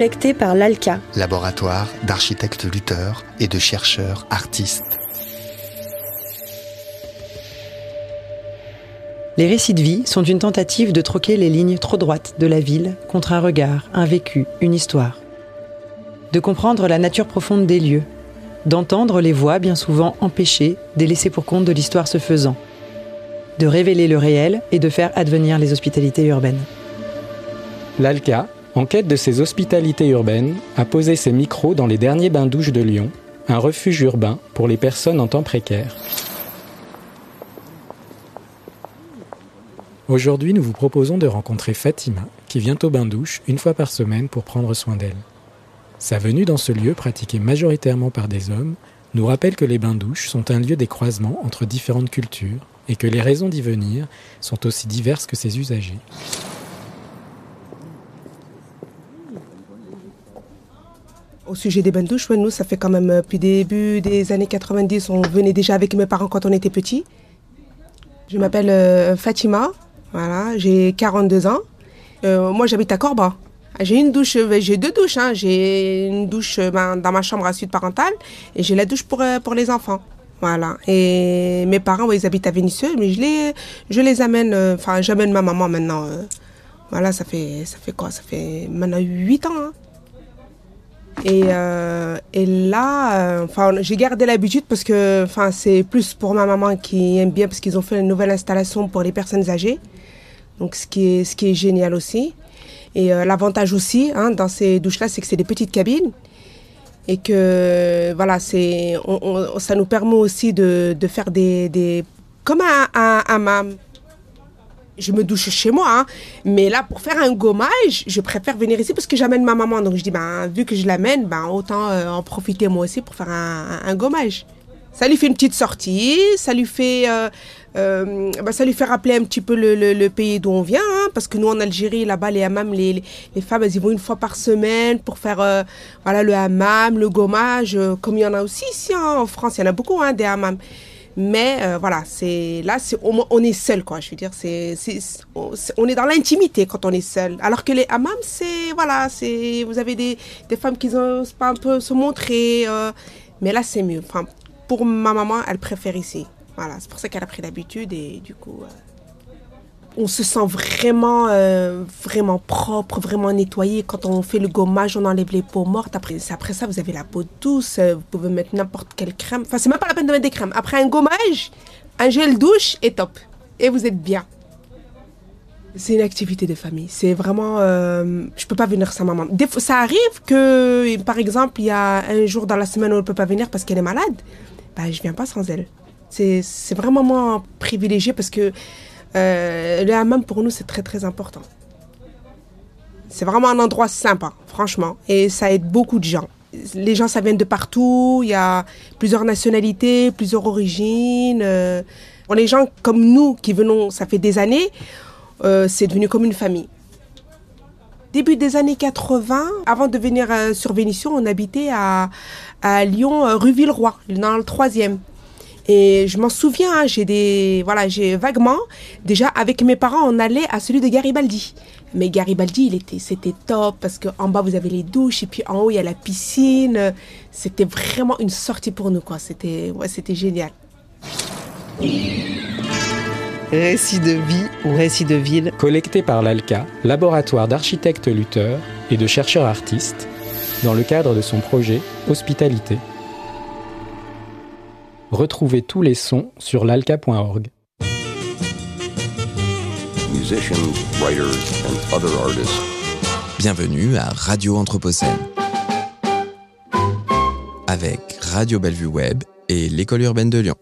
Collecté par l'ALCA, laboratoire d'architectes lutteurs et de chercheurs artistes. Les récits de vie sont une tentative de troquer les lignes trop droites de la ville contre un regard, un vécu, une histoire. De comprendre la nature profonde des lieux, d'entendre les voix bien souvent empêchées des laissés pour compte de l'histoire se faisant, de révéler le réel et de faire advenir les hospitalités urbaines. L'ALCA, en quête de ces hospitalités urbaines, a posé ses micros dans les derniers bains-douches de Lyon, un refuge urbain pour les personnes en temps précaire. Aujourd'hui, nous vous proposons de rencontrer Fatima, qui vient au bain-douche une fois par semaine pour prendre soin d'elle. Sa venue dans ce lieu, pratiqué majoritairement par des hommes, nous rappelle que les bains-douches sont un lieu des croisements entre différentes cultures et que les raisons d'y venir sont aussi diverses que ses usagers. Au sujet des bains-douches, nous, ça fait quand même euh, depuis début des années 90, on venait déjà avec mes parents quand on était petits. Je m'appelle euh, Fatima, voilà, j'ai 42 ans. Euh, moi, j'habite à Corba. J'ai une douche, j'ai deux douches. Hein. J'ai une douche ben, dans ma chambre à suite parentale et j'ai la douche pour, pour les enfants. Voilà. Et mes parents, ils habitent à Vénissieux, mais je les, je les amène, enfin, j'amène ma maman maintenant. voilà, ça fait, ça fait quoi? Ça fait maintenant 8 ans. Hein. Et, et, là, enfin, j'ai gardé l'habitude parce que, enfin, c'est plus pour ma maman qui aime bien parce qu'ils ont fait une nouvelle installation pour les personnes âgées. Donc, ce qui est, ce qui est génial aussi. Et euh, l'avantage aussi hein, dans ces douches-là, c'est que c'est des petites cabines. Et que, voilà, c'est, on, on, ça nous permet aussi de, de faire des, des. comme un, un, un. Je me douche chez moi, hein, mais là, pour faire un gommage, je préfère venir ici parce que j'amène ma maman. Donc je dis, ben, vu que je l'amène, ben, autant euh, en profiter moi aussi pour faire un, gommage. Ça lui fait une petite sortie, ça lui fait, euh, euh, bah, ça lui fait rappeler un petit peu le, pays d'où on vient, hein, parce que nous en Algérie, là-bas, les hammams, les, les, femmes, elles y vont une fois par semaine pour faire voilà, le hammam, le gommage, comme il y en a aussi ici hein, en France, il y en a beaucoup hein, des hammams. Mais euh, voilà, c'est là, c'est on, on, est seul, quoi. Je veux dire, c'est, on est dans l'intimité quand on est seul. Alors que les hammams, c'est voilà, c'est vous avez des, des femmes qui n'osent pas un peu se montrer. mais là, c'est mieux. Enfin, pour ma maman, elle préfère ici. Voilà, c'est pour ça qu'elle a pris l'habitude et du coup, euh, on se sent vraiment, euh, vraiment propre, vraiment nettoyé. Quand on fait le gommage, on enlève les peaux mortes. Après, après ça, vous avez la peau douce. Vous pouvez mettre n'importe quelle crème. Enfin, c'est même pas la peine de mettre des crèmes. Après un gommage, un gel douche est top. Et vous êtes bien. C'est une activité de famille. C'est vraiment. Euh, je peux pas venir sans maman. Des fois, ça arrive que, par exemple, il y a un jour dans la semaine où elle peut pas venir parce qu'elle est malade. Bah, je viens pas sans elle. C'est vraiment moi privilégié parce que euh, le hammam pour nous c'est très très important. C'est vraiment un endroit sympa, franchement, et ça aide beaucoup de gens. Les gens, ça vient de partout, il y a plusieurs nationalités, plusieurs origines. Euh, pour les gens comme nous qui venons, ça fait des années, euh, c'est devenu comme une famille. Début des années 80, avant de venir euh, sur Vénition, on habitait à, Lyon, euh, rue Villeroy, dans le troisième. Et je m'en souviens, hein, j'ai des, voilà, j'ai vaguement, déjà avec mes parents, on allait à celui de Garibaldi. Mais Garibaldi, il était, c'était top parce qu'en bas vous avez les douches et puis en haut il y a la piscine. C'était vraiment une sortie pour nous, quoi. C'était, ouais, c'était génial. Récit de vie ou récit de ville. Collecté par l'ALCA, laboratoire d'architectes lutteurs et de chercheurs artistes, dans le cadre de son projet Hospitalité. Retrouvez tous les sons sur l'alca.org. Bienvenue à Radio Anthropocène. Avec Radio Bellevue Web et l'École urbaine de Lyon.